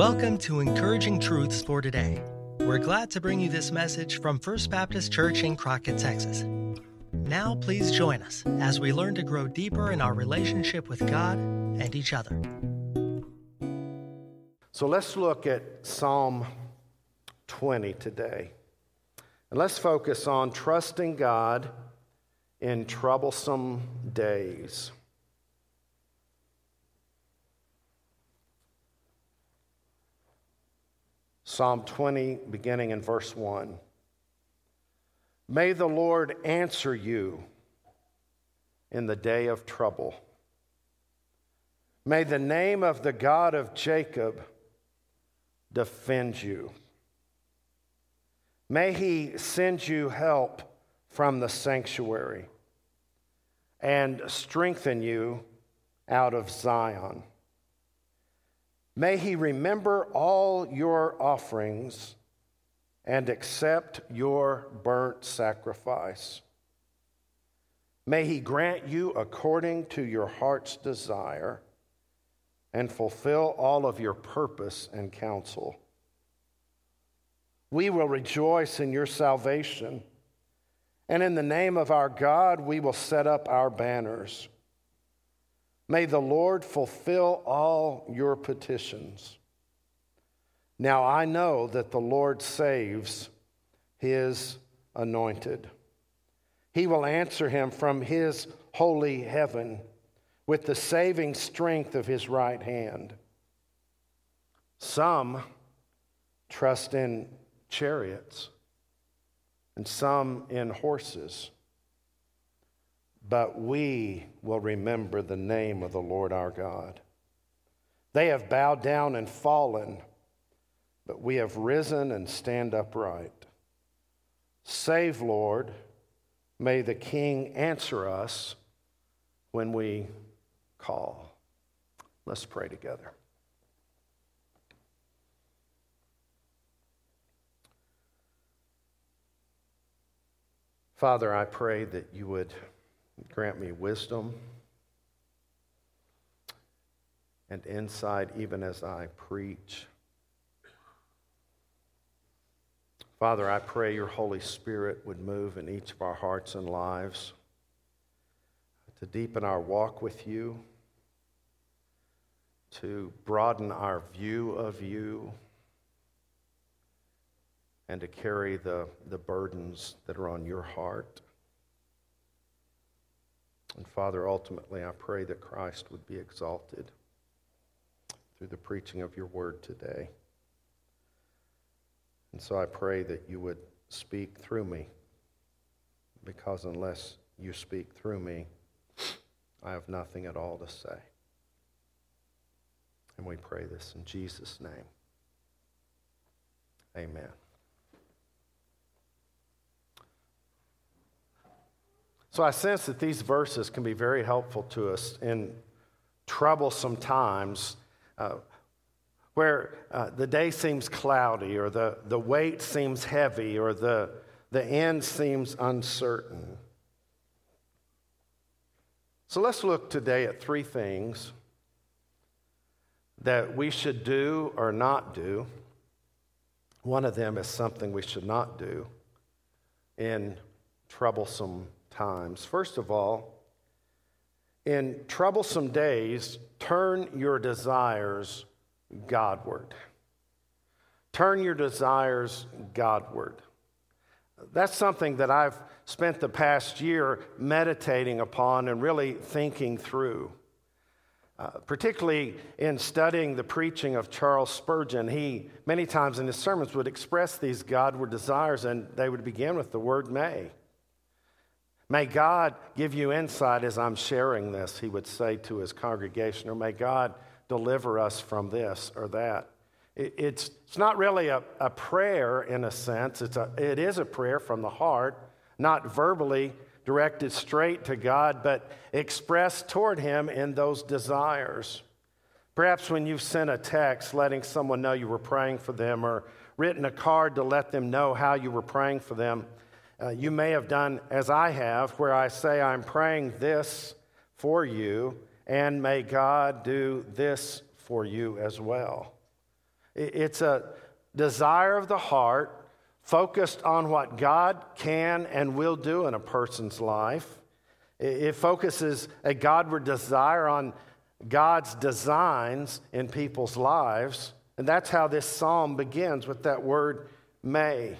Welcome to Encouraging Truths for Today. We're glad to bring you this message from First Baptist Church in Crockett, Texas. Now, please join us as we learn to grow deeper in our relationship with God and each other. So let's look at Psalm 20 today. And let's focus on trusting God in troublesome days. Psalm 20, beginning in verse 1. May the Lord answer you in the day of trouble. May the name of the God of Jacob defend you. May he send you help from the sanctuary and strengthen you out of Zion. May he remember all your offerings and accept your burnt sacrifice. May he grant you according to your heart's desire and fulfill all of your purpose and counsel. We will rejoice in your salvation, and in the name of our God, we will set up our banners. May the Lord fulfill all your petitions. Now I know that the Lord saves his anointed. He will answer him from his holy heaven with the saving strength of his right hand. Some trust in chariots, and some in horses but we will remember the name of the Lord our God. They have bowed down and fallen, but we have risen and stand upright. Save, Lord. May the King answer us when we call. Let's pray together. Father, I pray that you would. Grant me wisdom and insight even as I preach. Father, I pray your Holy Spirit would move in each of our hearts and lives to deepen our walk with you, to broaden our view of you, and to carry the, the burdens that are on your heart. And Father, ultimately, I pray that Christ would be exalted through the preaching of your word today. And so I pray that you would speak through me, because unless you speak through me, I have nothing at all to say. And we pray this in Jesus' name. Amen. So I sense that these verses can be very helpful to us in troublesome times uh, where uh, the day seems cloudy or the, the weight seems heavy or the, the end seems uncertain. So let's look today at three things that we should do or not do. One of them is something we should not do in troublesome times. First of all, in troublesome days, turn your desires Godward. Turn your desires Godward. That's something that I've spent the past year meditating upon and really thinking through. Uh, particularly in studying the preaching of Charles Spurgeon, he many times in his sermons would express these Godward desires, and they would begin with the word may. May God give you insight as I'm sharing this, he would say to his congregation, or may God deliver us from this or that. It's, it's not really a, a prayer in a sense, it's a, it is a prayer from the heart, not verbally directed straight to God, but expressed toward Him in those desires. Perhaps when you've sent a text letting someone know you were praying for them, or written a card to let them know how you were praying for them, uh, you may have done as I have, where I say, I'm praying this for you, and may God do this for you as well. It's a desire of the heart focused on what God can and will do in a person's life. It focuses a Godward desire on God's designs in people's lives. And that's how this psalm begins with that word may.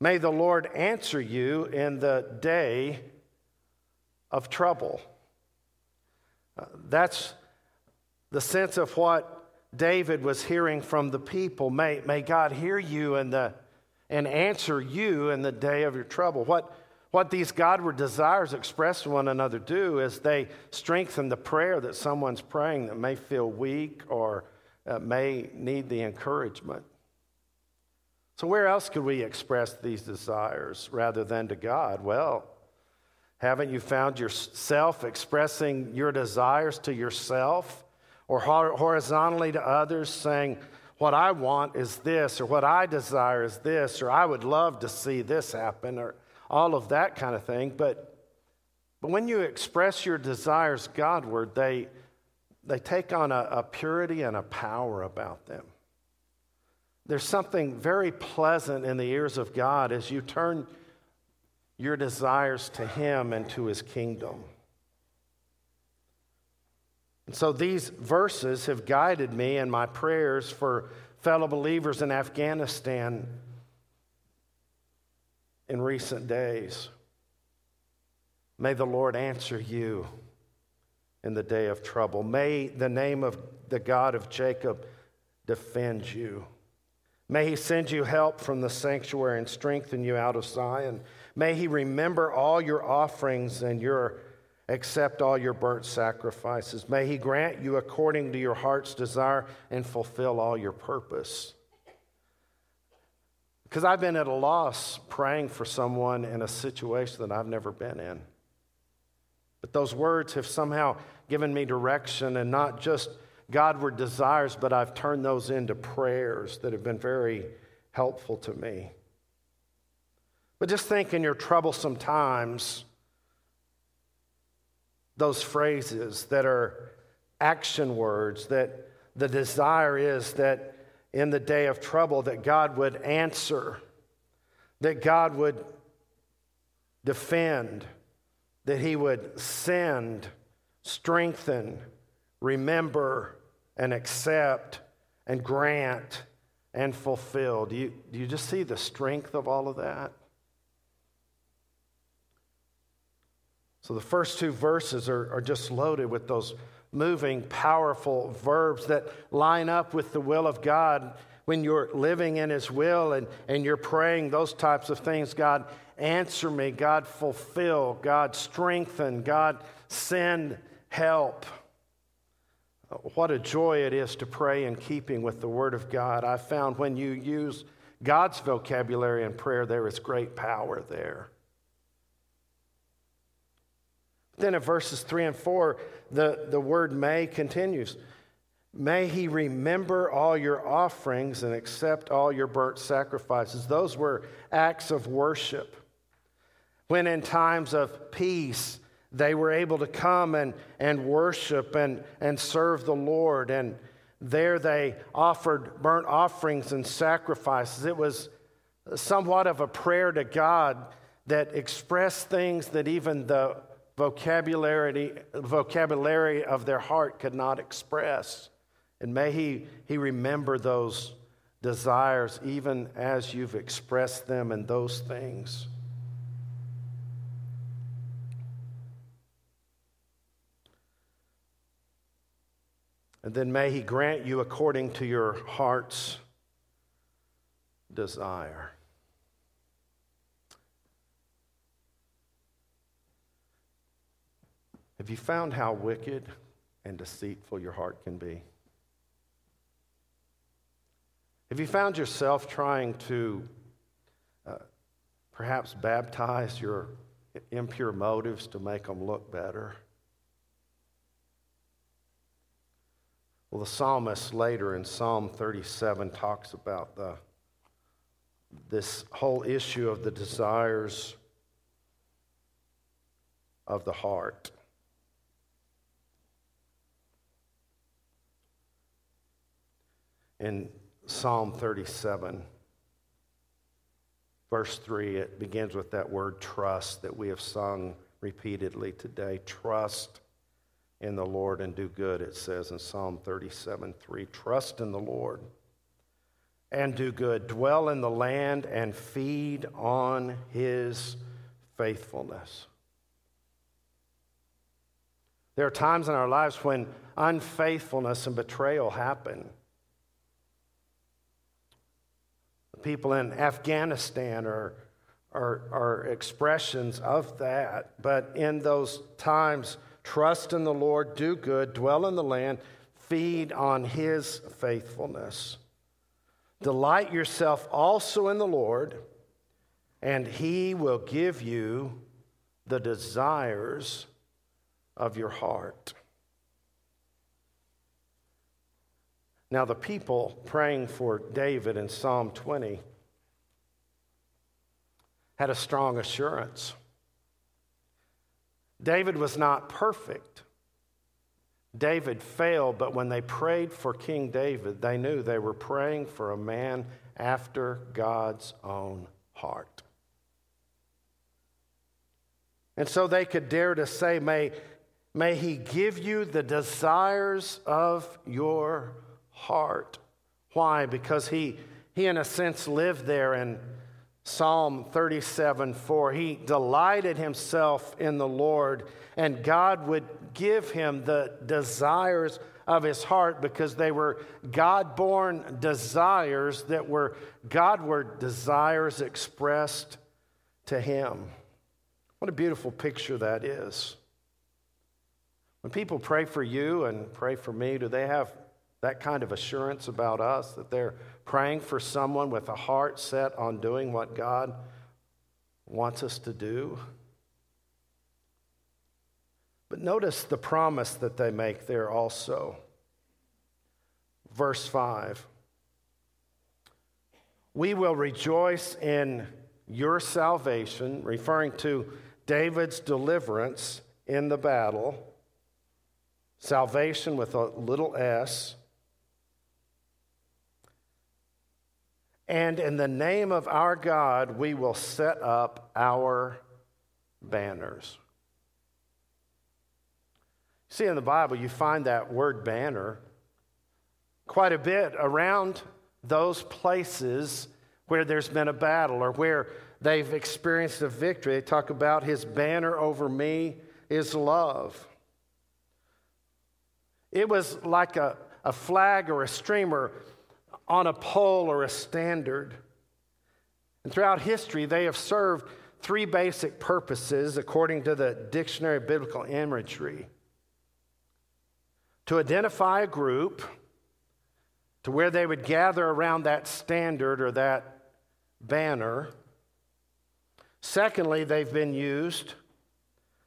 May the Lord answer you in the day of trouble. Uh, that's the sense of what David was hearing from the people. May, may God hear you in the, and answer you in the day of your trouble. What, what these Godward desires express to one another do is they strengthen the prayer that someone's praying that may feel weak or uh, may need the encouragement. So, where else could we express these desires rather than to God? Well, haven't you found yourself expressing your desires to yourself? or horizontally to others, saying, What I want is this, or what I desire is this, or I would love to see this happen, or all of that kind of thing. But, but when you express your desires Godward, they, they take on a, a purity and a power about them. There's something very pleasant in the ears of God as you turn your desires to Him and to His kingdom. And so these verses have guided me in my prayers for fellow believers in Afghanistan in recent days. May the Lord answer you in the day of trouble. May the name of the God of Jacob defend you. May he send you help from the sanctuary and strengthen you out of Zion. May he remember all your offerings and your accept all your burnt sacrifices. May He grant you according to your heart's desire and fulfill all your purpose. Because I've been at a loss praying for someone in a situation that I've never been in. But those words have somehow given me direction and not just Godward desires, but I've turned those into prayers that have been very helpful to me. But just think in your troublesome times, those phrases that are action words, that the desire is that in the day of trouble that God would answer, that God would defend, that he would send, strengthen, remember, and accept, and grant, and fulfill. Do you, do you just see the strength of all of that? So the first two verses are, are just loaded with those moving, powerful verbs that line up with the will of God when you're living in His will and, and you're praying those types of things. God, answer me. God, fulfill. God, strengthen. God, send help. Uh, what a joy it is to pray in keeping with the Word of God. I found when you use God's vocabulary in prayer, there is great power there. Then in verses 3 and 4, the, the word may continues. May he remember all your offerings and accept all your burnt sacrifices. Those were acts of worship. When in times of peace, they were able to come and, and worship and, and serve the Lord. And there they offered burnt offerings and sacrifices. It was somewhat of a prayer to God that expressed things that even the vocabulary, vocabulary of their heart could not express. And may he, he remember those desires even as you've expressed them and those things. And then may he grant you according to your heart's desire. Have you found how wicked and deceitful your heart can be? Have you found yourself trying to uh, perhaps baptize your impure motives to make them look better? Well, the psalmist later in Psalm 37 talks about the, this whole issue of the desires of the heart. in Psalm 37. Verse 3, it begins with that word trust that we have sung repeatedly today. Trust in the Lord and do good, it says in Psalm 37 3. Trust in the Lord and do good. Dwell in the land and feed on his faithfulness. There are times in our lives when unfaithfulness and betrayal happen. The people in Afghanistan are, are, are expressions of that. But in those times, trust in the Lord, do good, dwell in the land, feed on his faithfulness. Delight yourself also in the Lord, and he will give you the desires of your heart. Now, the people praying for David in Psalm 20 had a strong assurance. David was not perfect. David failed, but when they prayed for King David, they knew they were praying for a man after God's own heart. And so they could dare to say, May, may he give you the desires of your heart. Why? Because he, he in a sense, lived there in Psalm 37 4. He delighted himself in the Lord, and God would give him the desires of his heart because they were God born desires that were Godward desires expressed to him. What a beautiful picture that is. When people pray for you and pray for me, do they have that kind of assurance about us that they're praying for someone with a heart set on doing what God wants us to do. But notice the promise that they make there also. Verse 5 We will rejoice in your salvation, referring to David's deliverance in the battle. Salvation with a little s. And in the name of our God, we will set up our banners. See, in the Bible, you find that word banner quite a bit around those places where there's been a battle or where they've experienced a victory. They talk about his banner over me is love. It was like a, a flag or a streamer on a pole or a standard. And throughout history, they have served three basic purposes according to the Dictionary of Biblical Imagery to identify a group, to where they would gather around that standard or that banner. Secondly, they've been used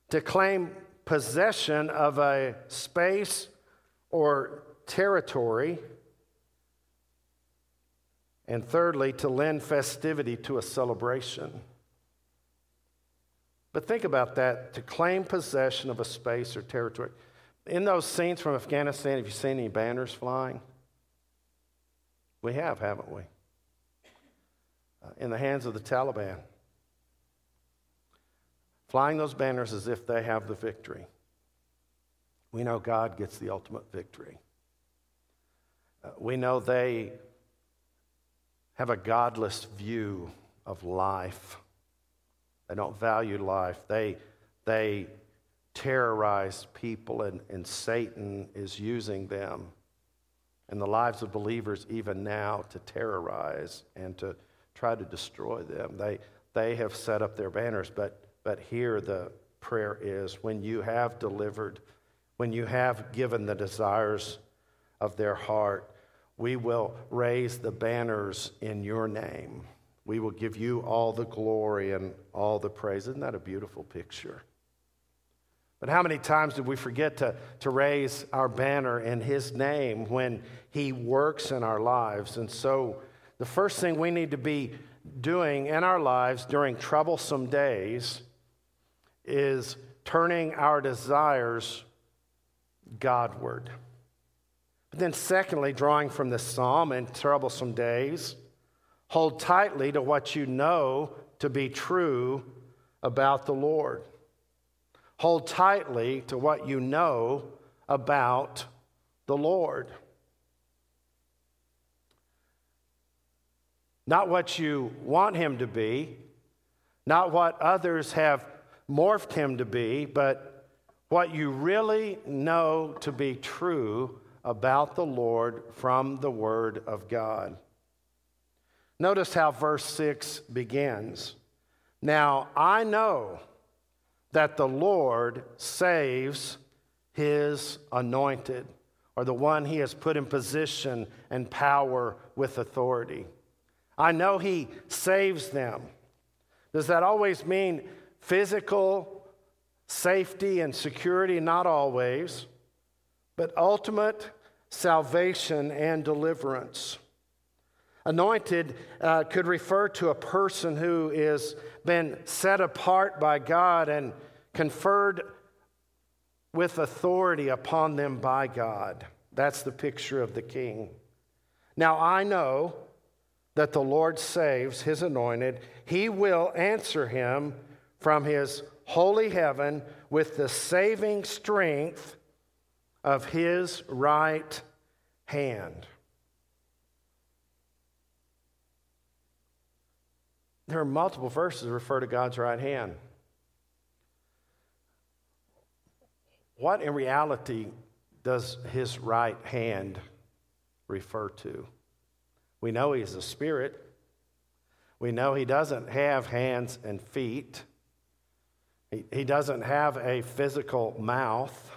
to claim possession of a space or territory. And thirdly, to lend festivity to a celebration. But think about that to claim possession of a space or territory. In those scenes from Afghanistan, have you seen any banners flying? We have, haven't we? Uh, in the hands of the Taliban. Flying those banners as if they have the victory. We know God gets the ultimate victory. Uh, we know they have a godless view of life. They don't value life. They, they terrorize people, and, and Satan is using them in the lives of believers even now to terrorize and to try to destroy them. They, they have set up their banners, but, but here the prayer is when you have delivered, when you have given the desires of their heart, we will raise the banners in your name. We will give you all the glory and all the praise. Isn't that a beautiful picture? But how many times did we forget to, to raise our banner in His name when He works in our lives? And so, the first thing we need to be doing in our lives during troublesome days is turning our desires Godward But then, secondly, drawing from this psalm in troublesome days, hold tightly to what you know to be true about the Lord. Hold tightly to what you know about the Lord. Not what you want him to be, not what others have morphed him to be, but what you really know to be true about the Lord from the Word of God. Notice how verse 6 begins. Now I know that the Lord saves his anointed, or the one he has put in position and power with authority. I know he saves them. Does that always mean physical safety and security? Not always, but ultimate salvation and deliverance. Anointed uh, could refer to a person who is been set apart by God and conferred with authority upon them by God. That's the picture of the king. Now I know that the Lord saves his anointed. He will answer him from his holy heaven with the saving strength of his right hand. There are multiple verses that refer to God's right hand. What in reality does his right hand refer to? We know he's a spirit. We know he doesn't have hands and feet. He, he doesn't have a physical mouth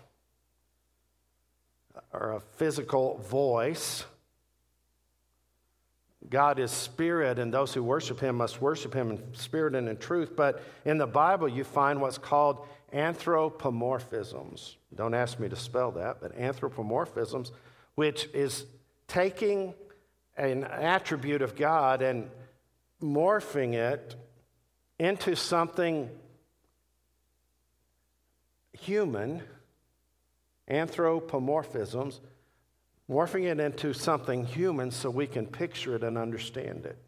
or a physical voice. God is spirit, and those who worship him must worship him in spirit and in truth. But in the Bible, you find what's called anthropomorphisms. Don't ask me to spell that, but anthropomorphisms, which is taking an attribute of God and morphing it into something human, anthropomorphisms, morphing it into something human so we can picture it and understand it.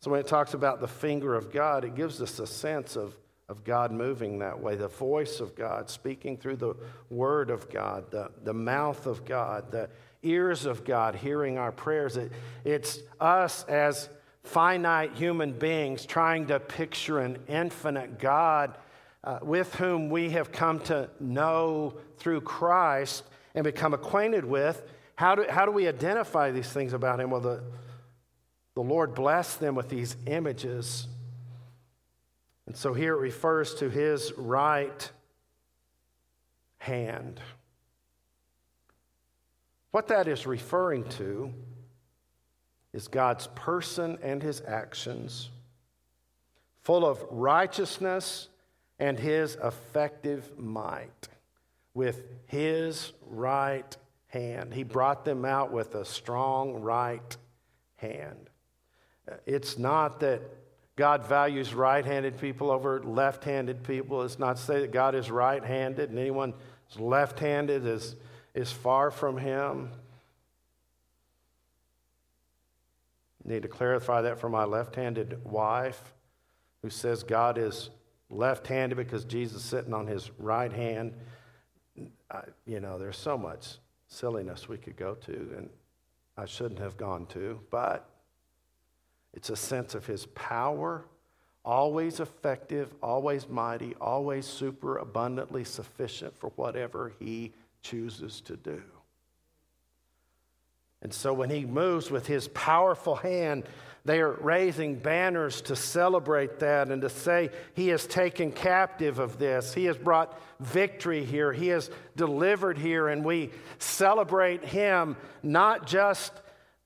So when it talks about the finger of God, it gives us a sense of, of God moving that way, the voice of God speaking through the word of God, the, the mouth of God, the ears of God hearing our prayers. It, it's us as finite human beings trying to picture an infinite God uh, with whom we have come to know through Christ and become acquainted with. How do, how do we identify these things about Him? Well, the, the Lord blessed them with these images. And so here it refers to His right hand. What that is referring to is God's person and his actions, full of righteousness and his effective might, with his right hand. He brought them out with a strong right hand. Uh, it's not that God values right handed people over left handed people. It's not to say that God is right handed and anyone left handed is is far from him. Need to clarify that for my left handed wife who says God is left handed because Jesus is sitting on his right hand. I, you know, there's so much silliness we could go to, and I shouldn't have gone to, but it's a sense of his power, always effective, always mighty, always super abundantly sufficient for whatever he chooses to do. And so when he moves with his powerful hand, they are raising banners to celebrate that and to say he has taken captive of this. He has brought victory here. He has delivered here. And we celebrate him not just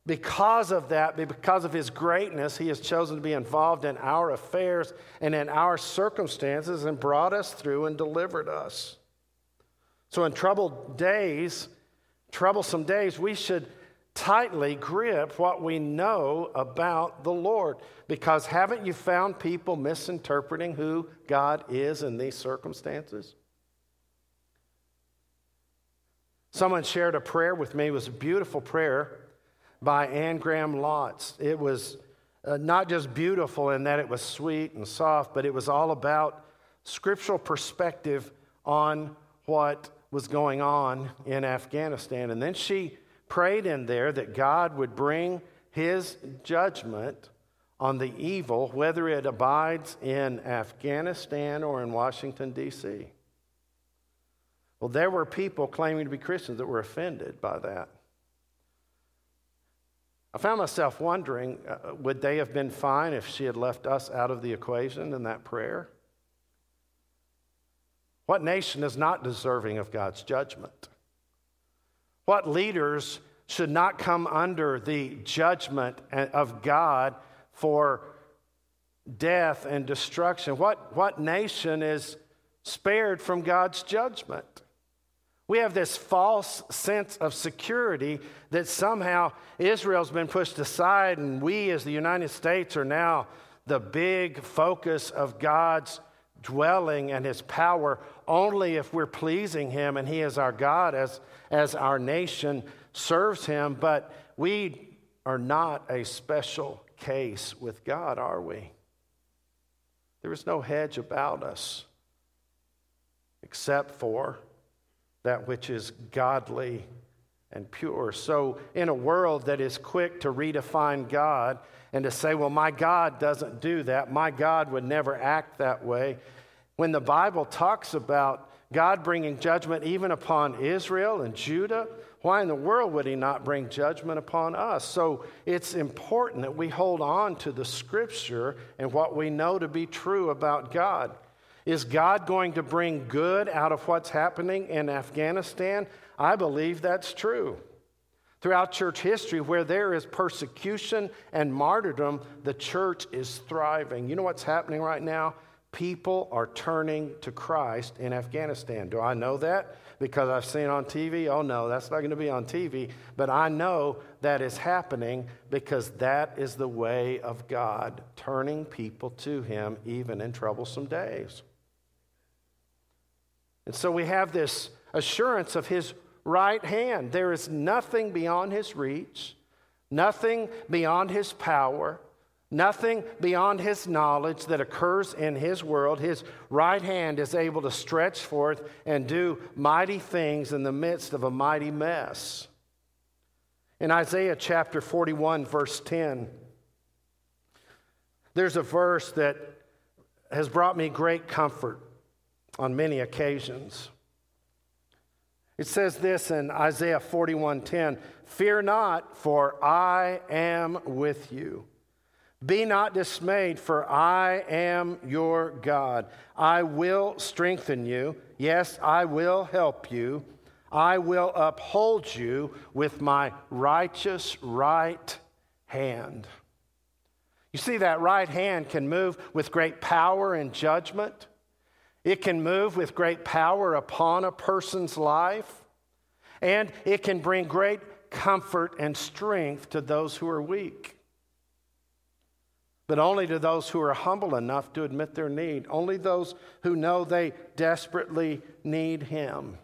because of that, but because of his greatness. He has chosen to be involved in our affairs and in our circumstances and brought us through and delivered us. So, in troubled days, troublesome days, we should tightly grip what we know about the Lord. Because haven't you found people misinterpreting who God is in these circumstances? Someone shared a prayer with me. It was a beautiful prayer by Anne Graham Lotz. It was uh, not just beautiful in that it was sweet and soft, but it was all about scriptural perspective on what was going on in Afghanistan. And then she prayed in there that God would bring his judgment on the evil, whether it abides in Afghanistan or in Washington, D.C. Well, there were people claiming to be Christians that were offended by that. I found myself wondering uh, would they have been fine if she had left us out of the equation in that prayer? What nation is not deserving of God's judgment? What leaders should not come under the judgment of God for death and destruction? What, what nation is spared from God's judgment? We have this false sense of security that somehow Israel's been pushed aside, and we as the United States are now the big focus of God's dwelling and his power only if we're pleasing him and he is our God as, as our nation serves him. But we are not a special case with God, are we? There is no hedge about us except for that which is godly and pure. So, in a world that is quick to redefine God and to say, well, my God doesn't do that, my God would never act that way, when the Bible talks about God bringing judgment even upon Israel and Judah, why in the world would he not bring judgment upon us? So it's important that we hold on to the scripture and what we know to be true about God. Is God going to bring good out of what's happening in Afghanistan? I believe that's true. Throughout church history, where there is persecution and martyrdom, the church is thriving. You know what's happening right now? People are turning to Christ in Afghanistan. Do I know that? Because I've seen on TV? Oh, no, that's not going to be on TV. But I know that is happening because that is the way of God, turning people to Him even in troublesome days. And so we have this assurance of his right hand. There is nothing beyond his reach, nothing beyond his power, nothing beyond his knowledge that occurs in his world. His right hand is able to stretch forth and do mighty things in the midst of a mighty mess. In Isaiah chapter 41, verse 10, there's a verse that has brought me great comfort on many occasions. It says this in Isaiah 41:10, "Fear not, for I am with you. Be not dismayed, for I am your God. I will strengthen you. Yes, I will help you. I will uphold you with my righteous right hand." You see, that right hand can move with great power and judgment. It can move with great power upon a person's life, and it can bring great comfort and strength to those who are weak. But only to those who are humble enough to admit their need, only those who know they desperately need Him.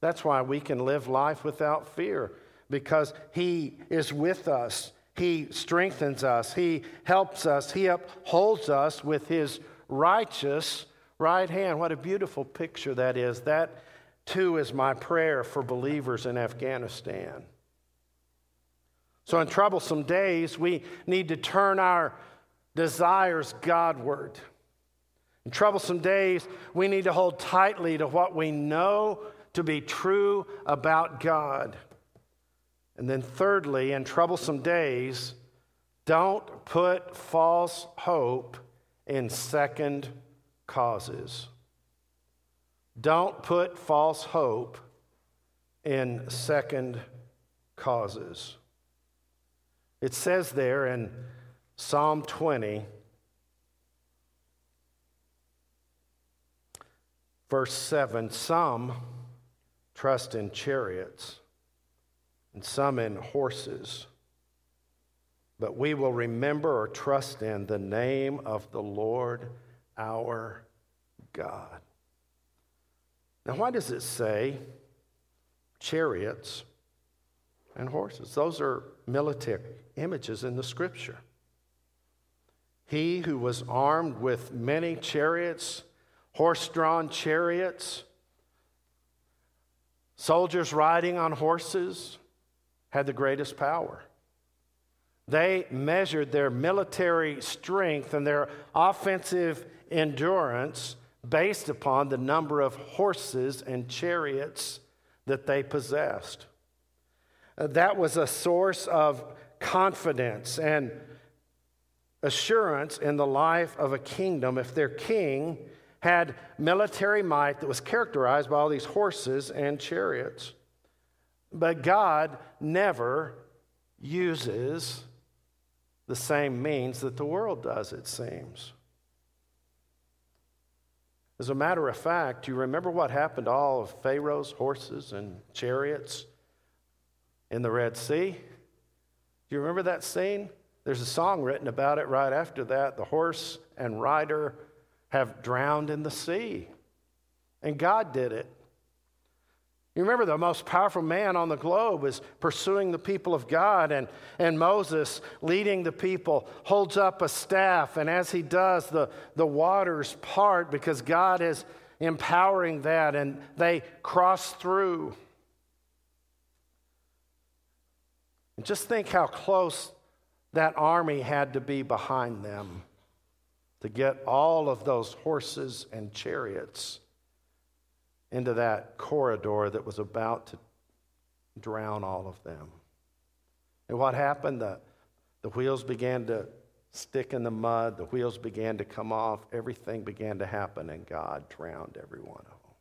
That's why we can live life without fear, because He is with us. He strengthens us. He helps us. He upholds us with His righteous right hand. What a beautiful picture that is. That too is my prayer for believers in Afghanistan. So, in troublesome days, we need to turn our desires Godward. In troublesome days, we need to hold tightly to what we know to be true about God. And then, thirdly, in troublesome days, don't put false hope in second causes. Don't put false hope in second causes. It says there in Psalm 20, verse 7 some trust in chariots and some in horses, but we will remember or trust in the name of the Lord our God. Now, why does it say chariots, and horses. Those are military images in the scripture. He who was armed with many chariots, horse drawn chariots, soldiers riding on horses, had the greatest power. They measured their military strength and their offensive endurance based upon the number of horses and chariots that they possessed. Uh, that was a source of confidence and assurance in the life of a kingdom if their king had military might that was characterized by all these horses and chariots. But God never uses the same means that the world does, it seems. As a matter of fact, you remember what happened to all of Pharaoh's horses and chariots in the Red Sea? Do you remember that scene? There's a song written about it right after that. The horse and rider have drowned in the sea. And God did it. You remember the most powerful man on the globe is pursuing the people of God, and, and Moses, leading the people, holds up a staff, and as he does, the, the waters part because God is empowering that, and they cross through. And just think how close that army had to be behind them to get all of those horses and chariots into that corridor that was about to drown all of them. And what happened? The, the wheels began to stick in the mud, the wheels began to come off, everything began to happen, and God drowned every one of them.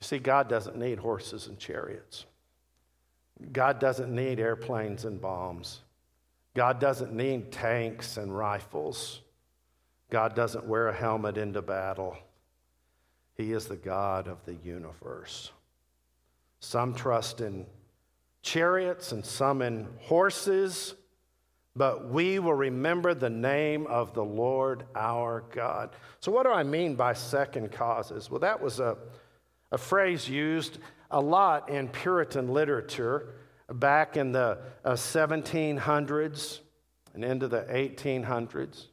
You see, God doesn't need horses and chariots. God doesn't need airplanes and bombs. God doesn't need tanks and rifles. God doesn't wear a helmet into battle. He is the God of the universe. Some trust in chariots and some in horses, but we will remember the name of the Lord our God. So, what do I mean by second causes? Well, that was a, a phrase used a lot in Puritan literature back in the uh, 1700s and into the 1800s.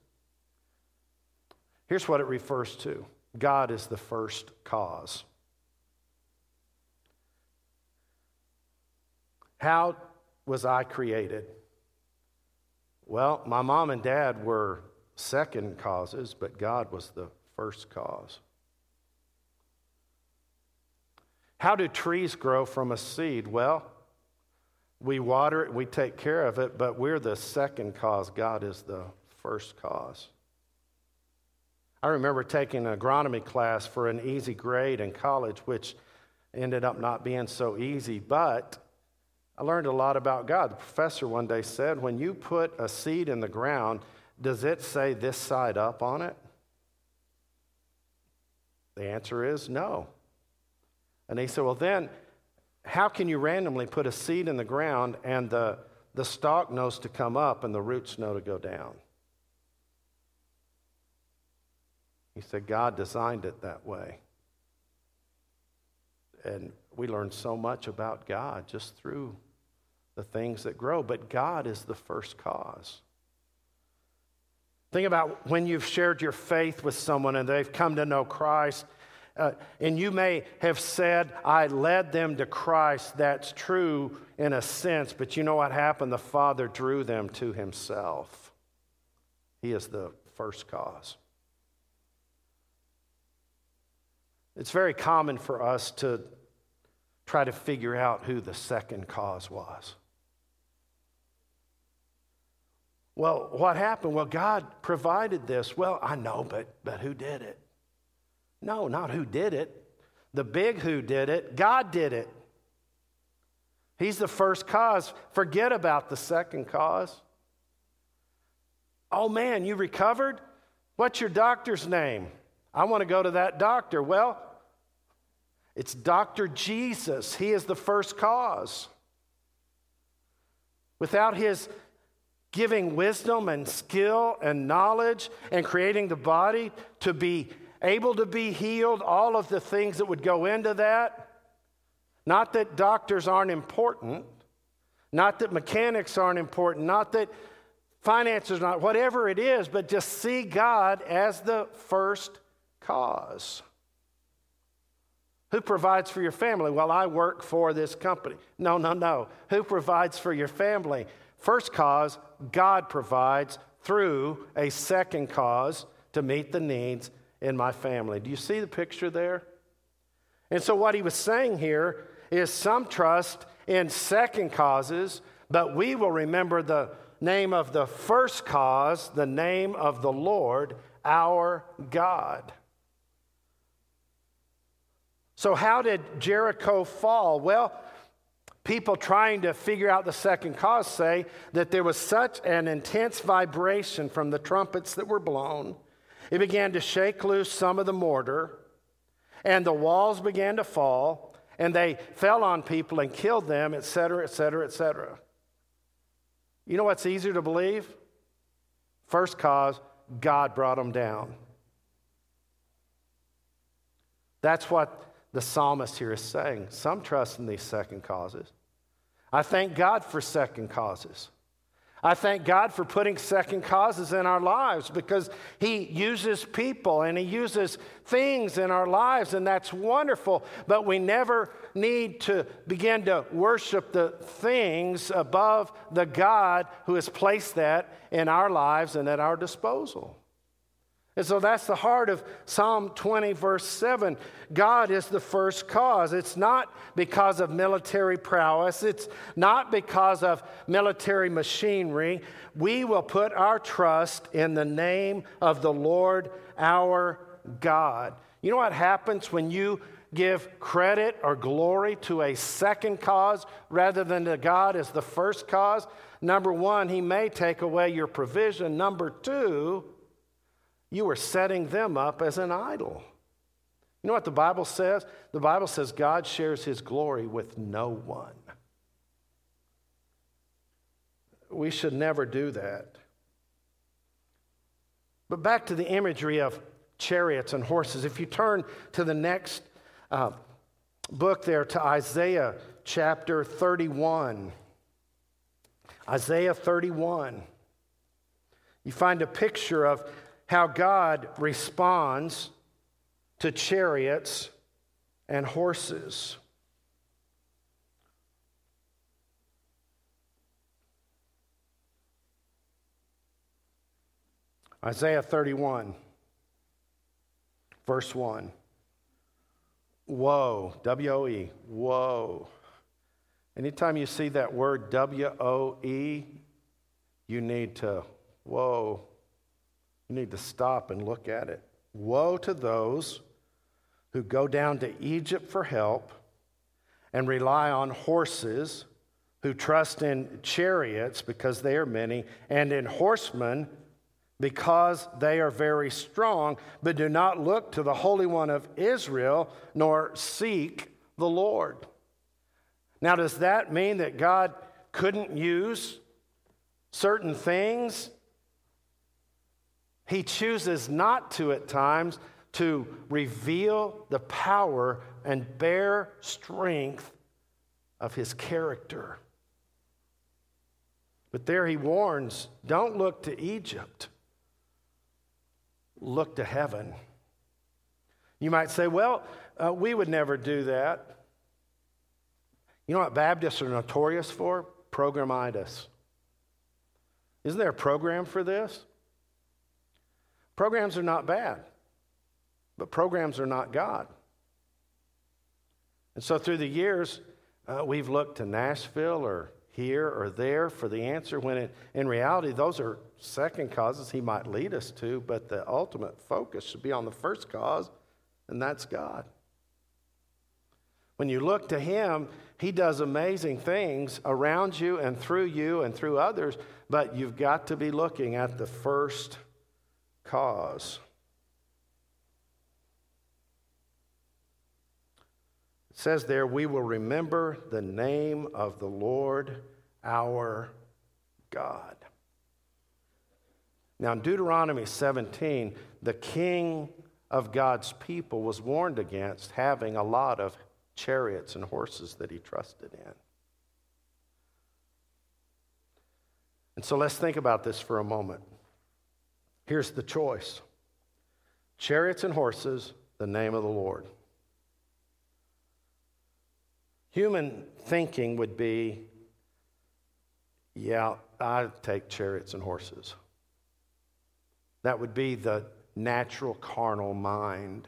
Here's what it refers to God is the first cause. How was I created? Well, my mom and dad were second causes, but God was the first cause. How do trees grow from a seed? Well, we water it, we take care of it, but we're the second cause. God is the first cause. I remember taking an agronomy class for an easy grade in college, which ended up not being so easy, but I learned a lot about God. The professor one day said, When you put a seed in the ground, does it say this side up on it? The answer is no. And he said, Well, then, how can you randomly put a seed in the ground and the, the stalk knows to come up and the roots know to go down? He said, God designed it that way. And we learn so much about God just through the things that grow, but God is the first cause. Think about when you've shared your faith with someone and they've come to know Christ uh, and you may have said, I led them to Christ. That's true in a sense, but you know what happened? The Father drew them to Himself. He is the first cause. It's very common for us to try to figure out who the second cause was. Well, what happened? Well, God provided this. Well, I know, but, but who did it? No, not who did it. The big who did it, God did it. He's the first cause. Forget about the second cause. Oh man, you recovered? What's your doctor's name? I want to go to that doctor. Well, it's Dr. Jesus. He is the first cause. Without his giving wisdom and skill and knowledge and creating the body to be able to be healed, all of the things that would go into that. Not that doctors aren't important, not that mechanics aren't important, not that finances are not, whatever it is, but just see God as the first cause. Who provides for your family? Well, I work for this company. No, no, no. Who provides for your family? First cause, God provides through a second cause to meet the needs in my family. Do you see the picture there? And so, what he was saying here is some trust in second causes, but we will remember the name of the first cause, the name of the Lord, our God. So, how did Jericho fall? Well, People trying to figure out the second cause say that there was such an intense vibration from the trumpets that were blown, it began to shake loose some of the mortar, and the walls began to fall, and they fell on people and killed them, etc., etc., etc. You know what's easier to believe? First cause, God brought them down. That's what the psalmist here is saying. Some trust in these second causes. I thank God for second causes. I thank God for putting second causes in our lives because He uses people and He uses things in our lives, and that's wonderful. But we never need to begin to worship the things above the God who has placed that in our lives and at our disposal. And so that's the heart of Psalm 20, verse 7. God is the first cause. It's not because of military prowess, it's not because of military machinery. We will put our trust in the name of the Lord our God. You know what happens when you give credit or glory to a second cause rather than to God as the first cause? Number one, He may take away your provision. Number two, you are setting them up as an idol. You know what the Bible says? The Bible says God shares his glory with no one. We should never do that. But back to the imagery of chariots and horses. If you turn to the next uh, book there, to Isaiah chapter 31, Isaiah 31, you find a picture of how God responds to chariots and horses. Isaiah 31, verse 1. Woe, W O E, woe. Anytime you see that word W O E, you need to, whoa, you need to stop and look at it. Woe to those who go down to Egypt for help and rely on horses, who trust in chariots because they are many, and in horsemen because they are very strong, but do not look to the Holy One of Israel nor seek the Lord. Now, does that mean that God couldn't use certain things he chooses not to at times to reveal the power and bear strength of his character. But there he warns don't look to Egypt, look to heaven. You might say, well, uh, we would never do that. You know what Baptists are notorious for? Programitis. Isn't there a program for this? Programs are not bad, but programs are not God. And so through the years, uh, we've looked to Nashville or here or there for the answer when it, in reality, those are second causes he might lead us to, but the ultimate focus should be on the first cause, and that's God. When you look to him, he does amazing things around you and through you and through others, but you've got to be looking at the first cause. It says there, we will remember the name of the Lord our God. Now, in Deuteronomy 17, the king of God's people was warned against having a lot of chariots and horses that he trusted in. And so let's think about this for a moment. Here's the choice chariots and horses, the name of the Lord. Human thinking would be yeah, I take chariots and horses. That would be the natural carnal mind.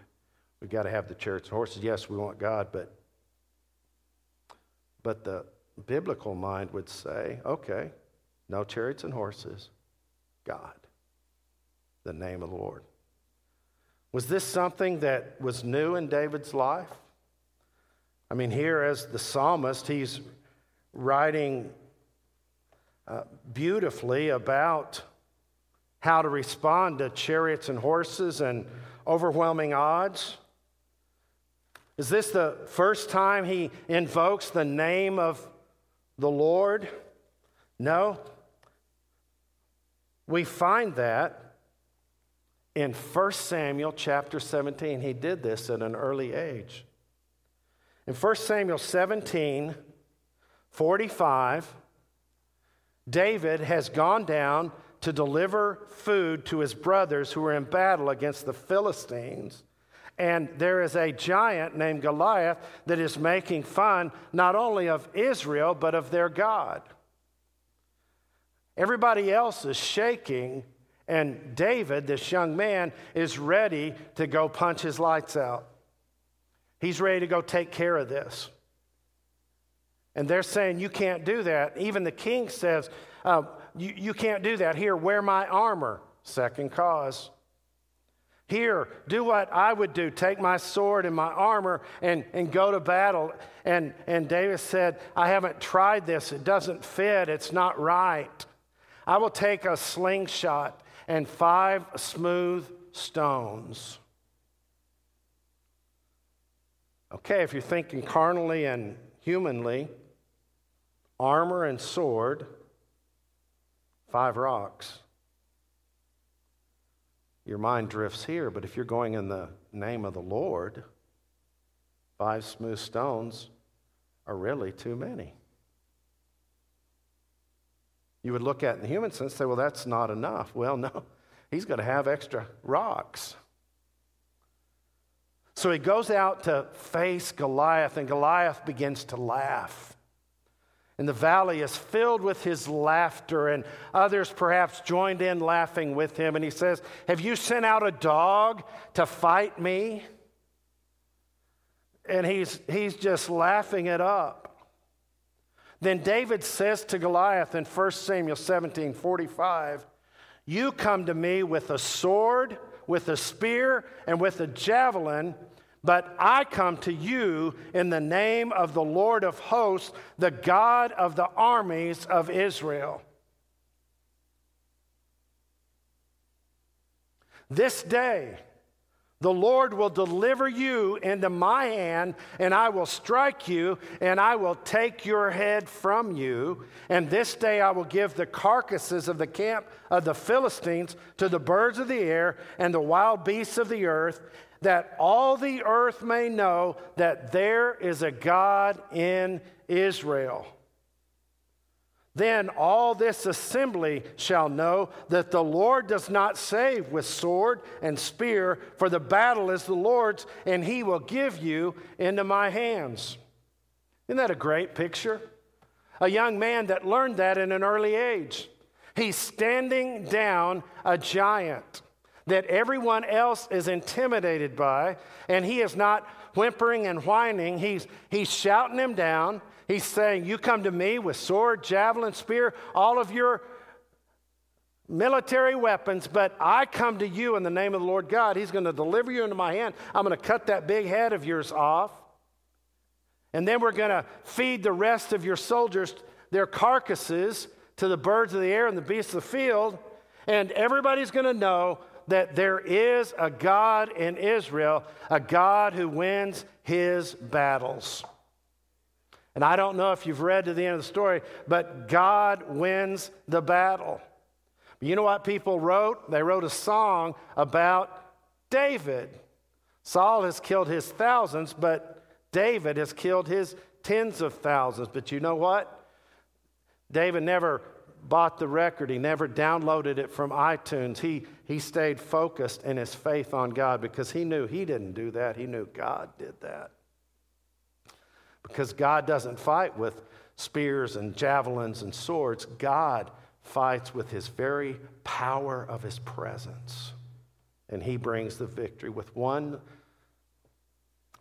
We've got to have the chariots and horses. Yes, we want God, but but the biblical mind would say, okay, no chariots and horses, God, the name of the Lord. Was this something that was new in David's life? I mean, here as the psalmist, he's writing uh, beautifully about how to respond to chariots and horses and overwhelming odds. Is this the first time he invokes the name of the Lord? No. We find that in 1 Samuel chapter 17. He did this at an early age. In 1 Samuel 17, 45, David has gone down to deliver food to his brothers who are in battle against the Philistines. And there is a giant named Goliath that is making fun not only of Israel, but of their God. Everybody else is shaking, and David, this young man, is ready to go punch his lights out. He's ready to go take care of this. And they're saying, You can't do that. Even the king says, uh, you, you can't do that. Here, wear my armor. Second cause. Here, do what I would do take my sword and my armor and, and go to battle. And, and David said, I haven't tried this. It doesn't fit. It's not right. I will take a slingshot and five smooth stones. Okay, if you're thinking carnally and humanly, armor and sword five rocks, your mind drifts here. But if you're going in the name of the Lord, five smooth stones are really too many. You would look at in the human sense and say, well, that's not enough. Well, no, he's going to have extra rocks. So he goes out to face Goliath, and Goliath begins to laugh. And the valley is filled with his laughter, and others perhaps joined in laughing with him. And he says, Have you sent out a dog to fight me? And he's, he's just laughing it up. Then David says to Goliath in 1 Samuel 17 45, You come to me with a sword, with a spear, and with a javelin but I come to you in the name of the Lord of hosts, the God of the armies of Israel. This day, the Lord will deliver you into my hand, and I will strike you, and I will take your head from you. And this day I will give the carcasses of the camp of the Philistines to the birds of the air and the wild beasts of the earth, that all the earth may know that there is a God in Israel. Then all this assembly shall know that the Lord does not save with sword and spear, for the battle is the Lord's, and he will give you into my hands. Isn't that a great picture? A young man that learned that in an early age. He's standing down a giant that everyone else is intimidated by, and he is not whimpering and whining. He's, he's shouting him down. He's saying, You come to me with sword, javelin, spear, all of your military weapons, but I come to you in the name of the Lord God. He's going to deliver you into my hand. I'm going to cut that big head of yours off. And then we're going to feed the rest of your soldiers their carcasses to the birds of the air and the beasts of the field. And everybody's going to know that there is a God in Israel, a God who wins his battles. And I don't know if you've read to the end of the story, but God wins the battle. But you know what people wrote? They wrote a song about David Saul has killed his thousands, but David has killed his tens of thousands. But you know what? David never bought the record, he never downloaded it from iTunes. He, he stayed focused in his faith on God because he knew he didn't do that, he knew God did that. Because God doesn't fight with spears and javelins and swords, God fights with his very power of his presence. And he brings the victory with one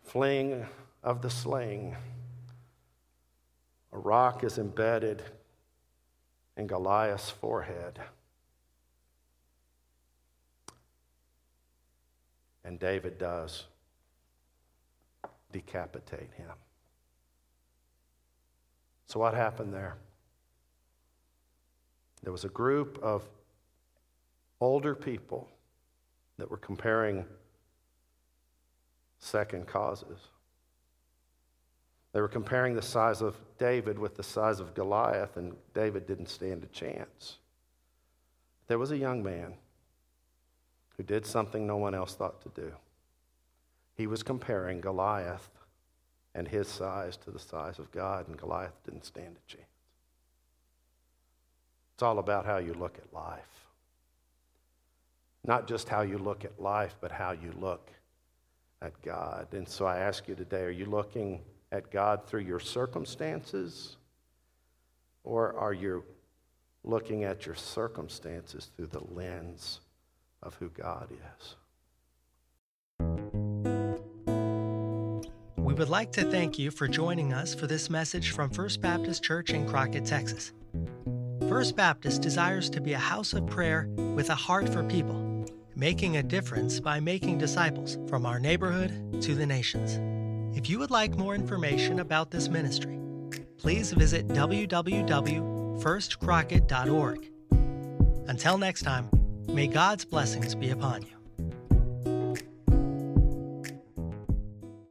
fling of the sling. A rock is embedded in Goliath's forehead. And David does decapitate him. So, what happened there? There was a group of older people that were comparing second causes. They were comparing the size of David with the size of Goliath, and David didn't stand a chance. There was a young man who did something no one else thought to do. He was comparing Goliath and his size to the size of God, and Goliath didn't stand a chance. It's all about how you look at life. Not just how you look at life, but how you look at God. And so I ask you today are you looking at God through your circumstances? Or are you looking at your circumstances through the lens of who God is? We would like to thank you for joining us for this message from First Baptist Church in Crockett, Texas. First Baptist desires to be a house of prayer with a heart for people, making a difference by making disciples from our neighborhood to the nations. If you would like more information about this ministry, please visit www.firstcrockett.org. Until next time, may God's blessings be upon you.